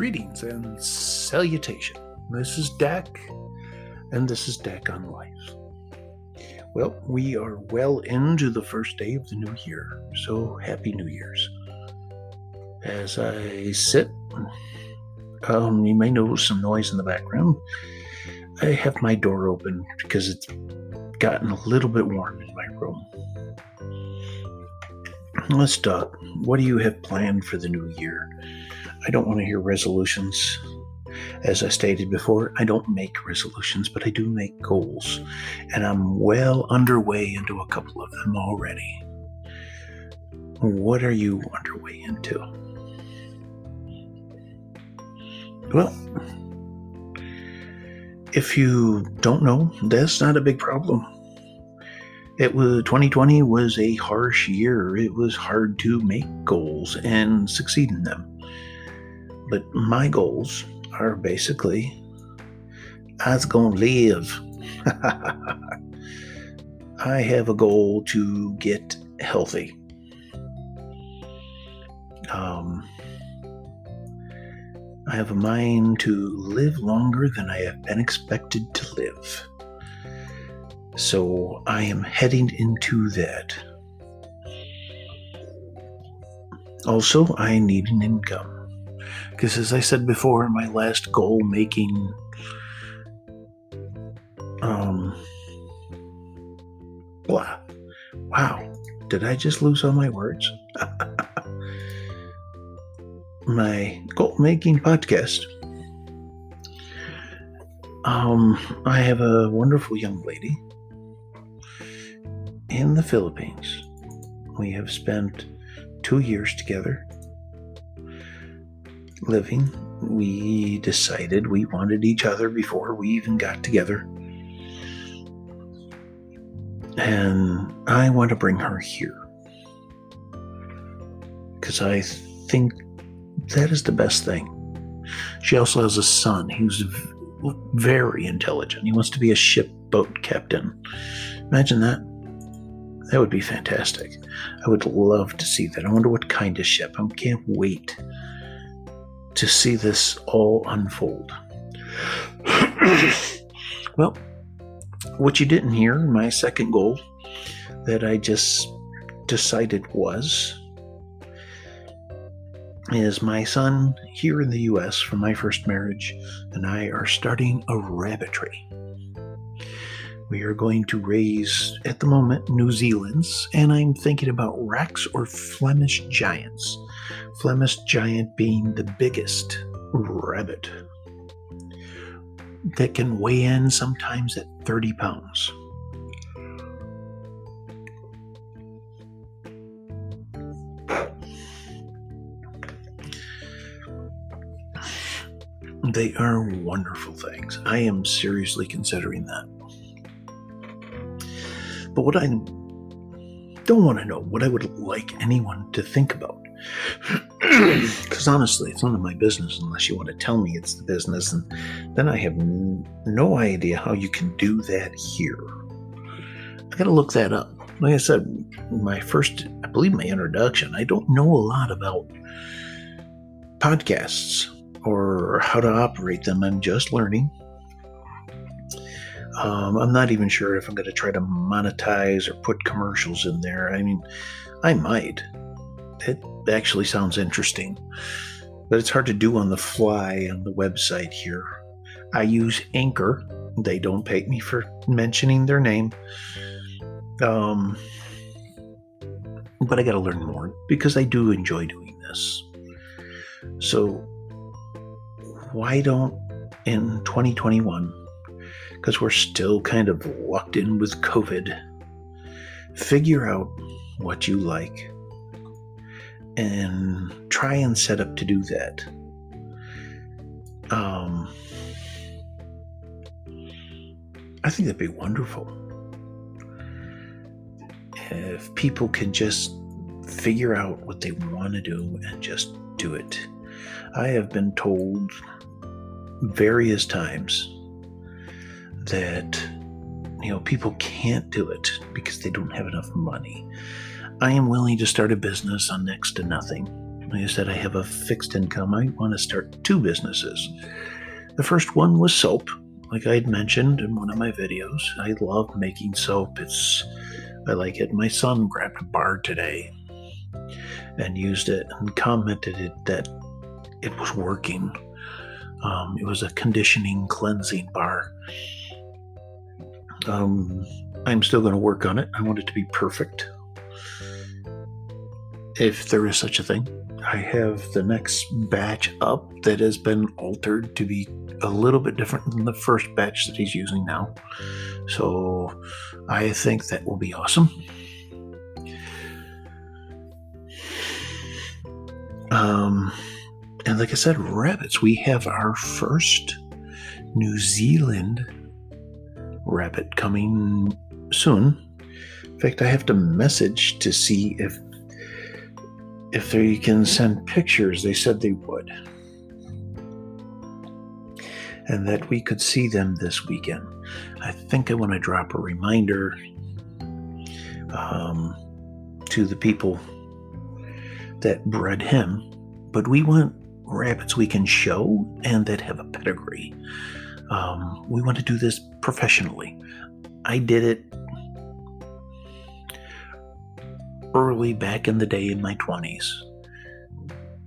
Greetings and salutation. This is Dak, and this is Dak on Life. Well, we are well into the first day of the new year, so happy New Year's. As I sit, um, you may notice some noise in the background. I have my door open because it's gotten a little bit warm in my room. Let's talk. What do you have planned for the new year? I don't want to hear resolutions. As I stated before, I don't make resolutions, but I do make goals. And I'm well underway into a couple of them already. What are you underway into? Well, if you don't know, that's not a big problem. It was 2020 was a harsh year. It was hard to make goals and succeed in them. But my goals are basically I was going to live. I have a goal to get healthy. Um, I have a mind to live longer than I have been expected to live. So I am heading into that. Also, I need an income. Because as I said before, in my last goal making um blah. Wow. Did I just lose all my words? my goal making podcast. Um, I have a wonderful young lady in the Philippines. We have spent two years together living, we decided we wanted each other before we even got together. And I want to bring her here. Because I think that is the best thing. She also has a son. He's very intelligent. He wants to be a shipboat captain. Imagine that. That would be fantastic. I would love to see that. I wonder what kind of ship. I can't wait to see this all unfold. well, what you didn't hear, my second goal that I just decided was is my son here in the US from my first marriage and I are starting a rabbitry. We are going to raise, at the moment, New Zealand's, and I'm thinking about Rex or Flemish Giants. Flemish Giant being the biggest rabbit that can weigh in sometimes at 30 pounds. They are wonderful things. I am seriously considering that. But what I don't want to know, what I would like anyone to think about, because honestly, it's none of my business unless you want to tell me it's the business, and then I have n- no idea how you can do that here. I got to look that up. Like I said, my first, I believe my introduction, I don't know a lot about podcasts or how to operate them. I'm just learning. Um, I'm not even sure if I'm going to try to monetize or put commercials in there. I mean, I might. It actually sounds interesting, but it's hard to do on the fly on the website here. I use Anchor. They don't pay me for mentioning their name. Um, but I got to learn more because I do enjoy doing this. So, why don't in 2021 because we're still kind of locked in with COVID. Figure out what you like and try and set up to do that. Um, I think that'd be wonderful. If people can just figure out what they want to do and just do it. I have been told various times that you know people can't do it because they don't have enough money. I am willing to start a business on next to nothing Like I said, I have a fixed income. I want to start two businesses. The first one was soap, like I had mentioned in one of my videos. I love making soap. It's I like it. My son grabbed a bar today and used it and commented it that it was working. Um, it was a conditioning cleansing bar. Um, I'm still going to work on it. I want it to be perfect. If there is such a thing, I have the next batch up that has been altered to be a little bit different than the first batch that he's using now. So I think that will be awesome. Um, and like I said, rabbits. We have our first New Zealand rabbit coming soon. In fact, I have to message to see if if they can send pictures. They said they would. And that we could see them this weekend. I think I want to drop a reminder um, to the people that bred him, but we want rabbits we can show and that have a pedigree. Um, we want to do this professionally. I did it early back in the day in my 20s.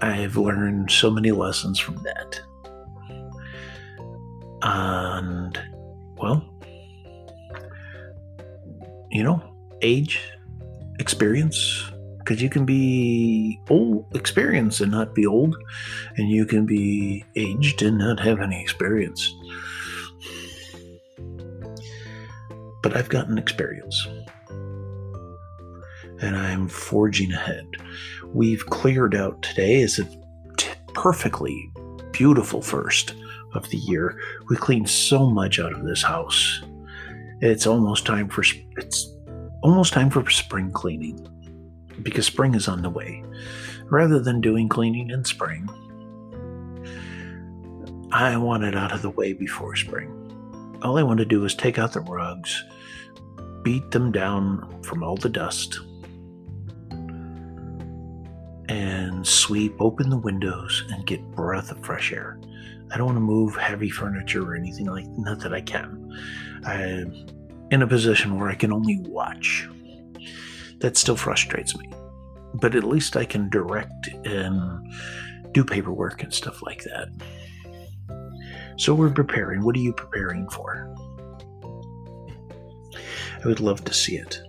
I've learned so many lessons from that. And, well, you know, age, experience, because you can be old, experienced and not be old, and you can be aged and not have any experience. But I've gotten experience and I'm forging ahead. We've cleared out today is a t- perfectly beautiful first of the year. We cleaned so much out of this house. It's almost time for it's almost time for spring cleaning because spring is on the way. Rather than doing cleaning in spring, I want it out of the way before spring. All I want to do is take out the rugs, beat them down from all the dust, and sweep open the windows and get breath of fresh air. I don't want to move heavy furniture or anything like not that I can. I'm in a position where I can only watch. That still frustrates me. But at least I can direct and do paperwork and stuff like that. So we're preparing. What are you preparing for? I would love to see it.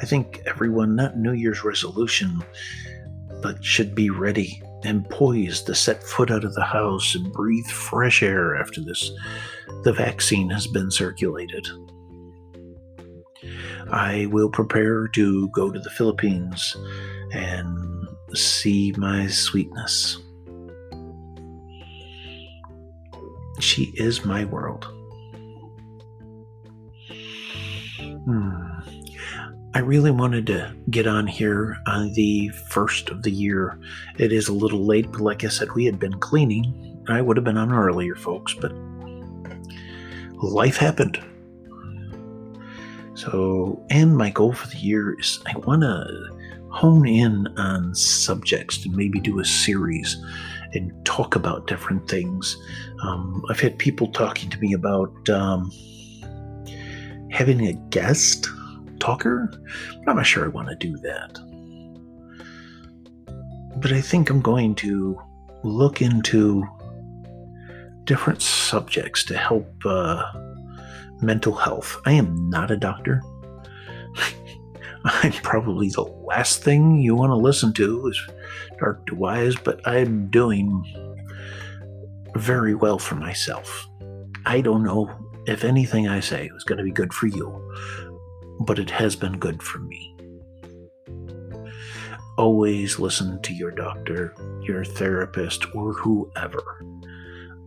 I think everyone, not New Year's resolution, but should be ready and poised to set foot out of the house and breathe fresh air after this the vaccine has been circulated. I will prepare to go to the Philippines and see my sweetness. She is my world. Hmm. I really wanted to get on here on the first of the year. It is a little late, but like I said, we had been cleaning. I would have been on earlier, folks, but life happened. So, and my goal for the year is I want to hone in on subjects and maybe do a series and talk about different things. Um, I've had people talking to me about um, having a guest talker, but I'm not sure I want to do that. But I think I'm going to look into different subjects to help uh, mental health. I am not a doctor. I'm probably the last thing you want to listen to is Dark to Wise, but I'm doing very well for myself. I don't know if anything I say is going to be good for you, but it has been good for me. Always listen to your doctor, your therapist, or whoever.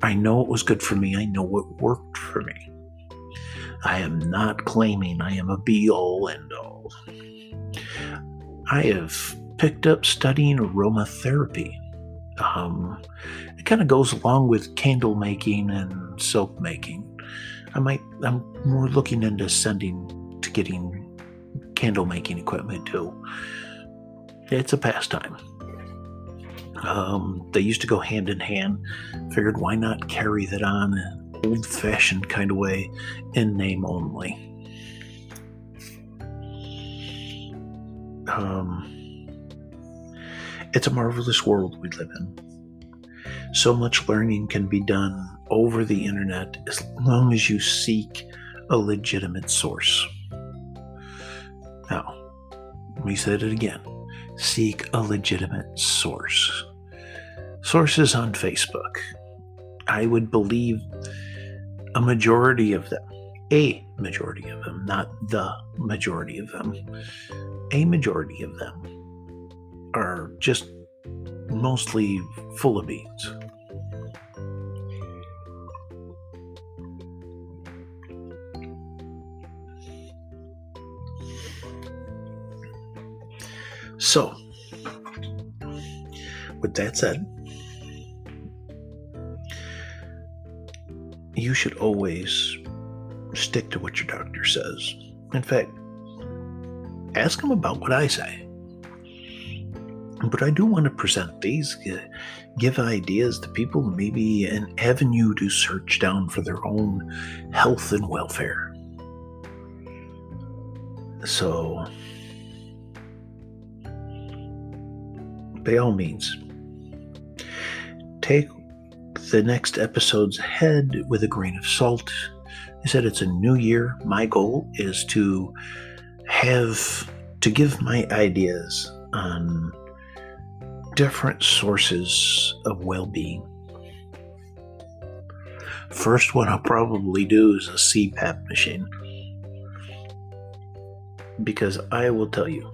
I know it was good for me. I know it worked for me. I am not claiming I am a be all end all. I have picked up studying aromatherapy. Um, it kind of goes along with candle making and soap making. I might, I'm more looking into sending to getting candle making equipment too. It's a pastime. Um, they used to go hand in hand. Figured why not carry that on in an old fashioned kind of way in name only. Um, it's a marvelous world we live in. So much learning can be done over the internet as long as you seek a legitimate source. Now, let me say it again seek a legitimate source. Sources on Facebook. I would believe a majority of them, a majority of them, not the majority of them, a majority of them are just mostly full of beans. So, with that said, you should always stick to what your doctor says. In fact, ask him about what I say. But I do want to present these, give ideas to people, maybe an avenue to search down for their own health and welfare. So, by all means, take the next episode's head with a grain of salt. I said it's a new year. My goal is to have to give my ideas on different sources of well being. First one I'll probably do is a CPAP machine. Because I will tell you,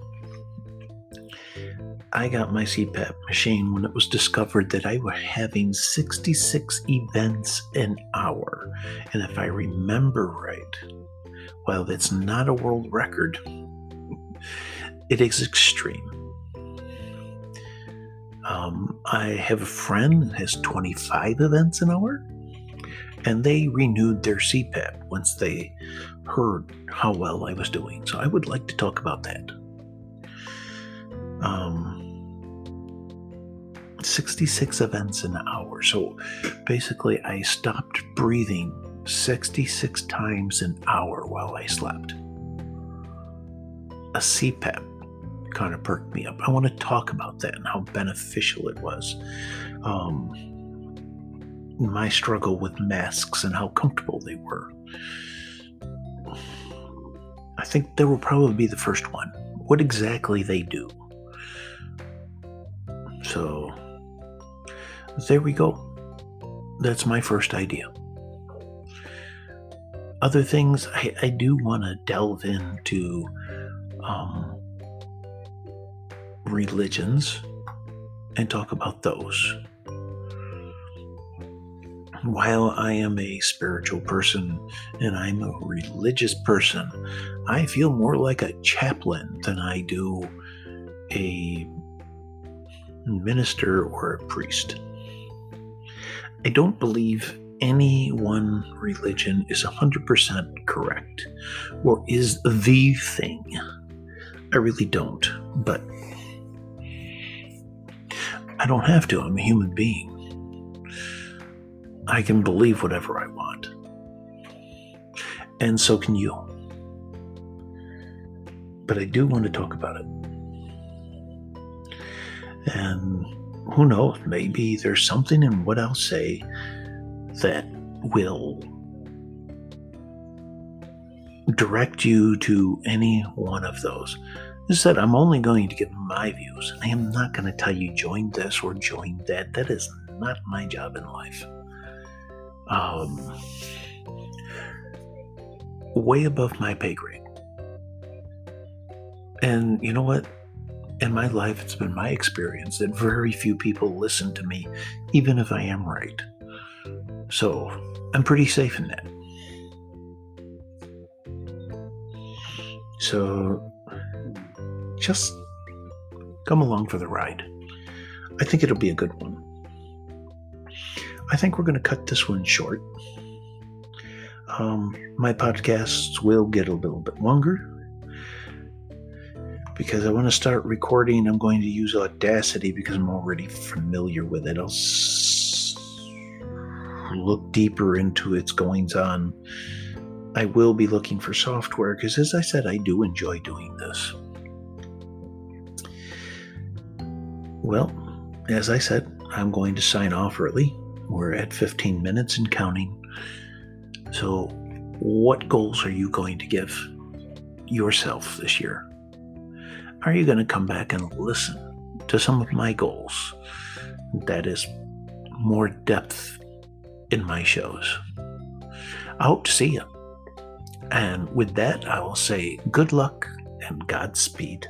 I got my CPAP machine when it was discovered that I was having 66 events an hour. And if I remember right, while that's not a world record, it is extreme. Um, I have a friend that has 25 events an hour, and they renewed their CPAP once they heard how well I was doing. So I would like to talk about that. Um, 66 events an hour. So basically, I stopped breathing 66 times an hour while I slept. A CPAP kind of perked me up. I want to talk about that and how beneficial it was. Um, my struggle with masks and how comfortable they were. I think they will probably be the first one. What exactly they do. So there we go. That's my first idea. Other things I, I do want to delve into um, religions and talk about those. While I am a spiritual person and I'm a religious person, I feel more like a chaplain than I do a minister or a priest. I don't believe any one religion is 100% correct or is the thing. I really don't, but I don't have to. I'm a human being. I can believe whatever I want. And so can you. But I do want to talk about it. And who knows, maybe there's something in what I'll say that will direct you to any one of those. As I said, I'm only going to give my views. I am not going to tell you join this or join that. That is not my job in life. Um, way above my pay grade. And you know what? in my life, it's been my experience that very few people listen to me, even if I am right. So I'm pretty safe in that. So just come along for the ride. I think it'll be a good one. I think we're going to cut this one short. Um, my podcasts will get a little bit longer because I want to start recording. I'm going to use Audacity because I'm already familiar with it. I'll s- look deeper into its goings on. I will be looking for software because, as I said, I do enjoy doing this. Well, as I said, I'm going to sign off early. We're at 15 minutes and counting. So, what goals are you going to give yourself this year? Are you going to come back and listen to some of my goals? That is more depth in my shows. I hope to see you. And with that, I will say good luck and Godspeed.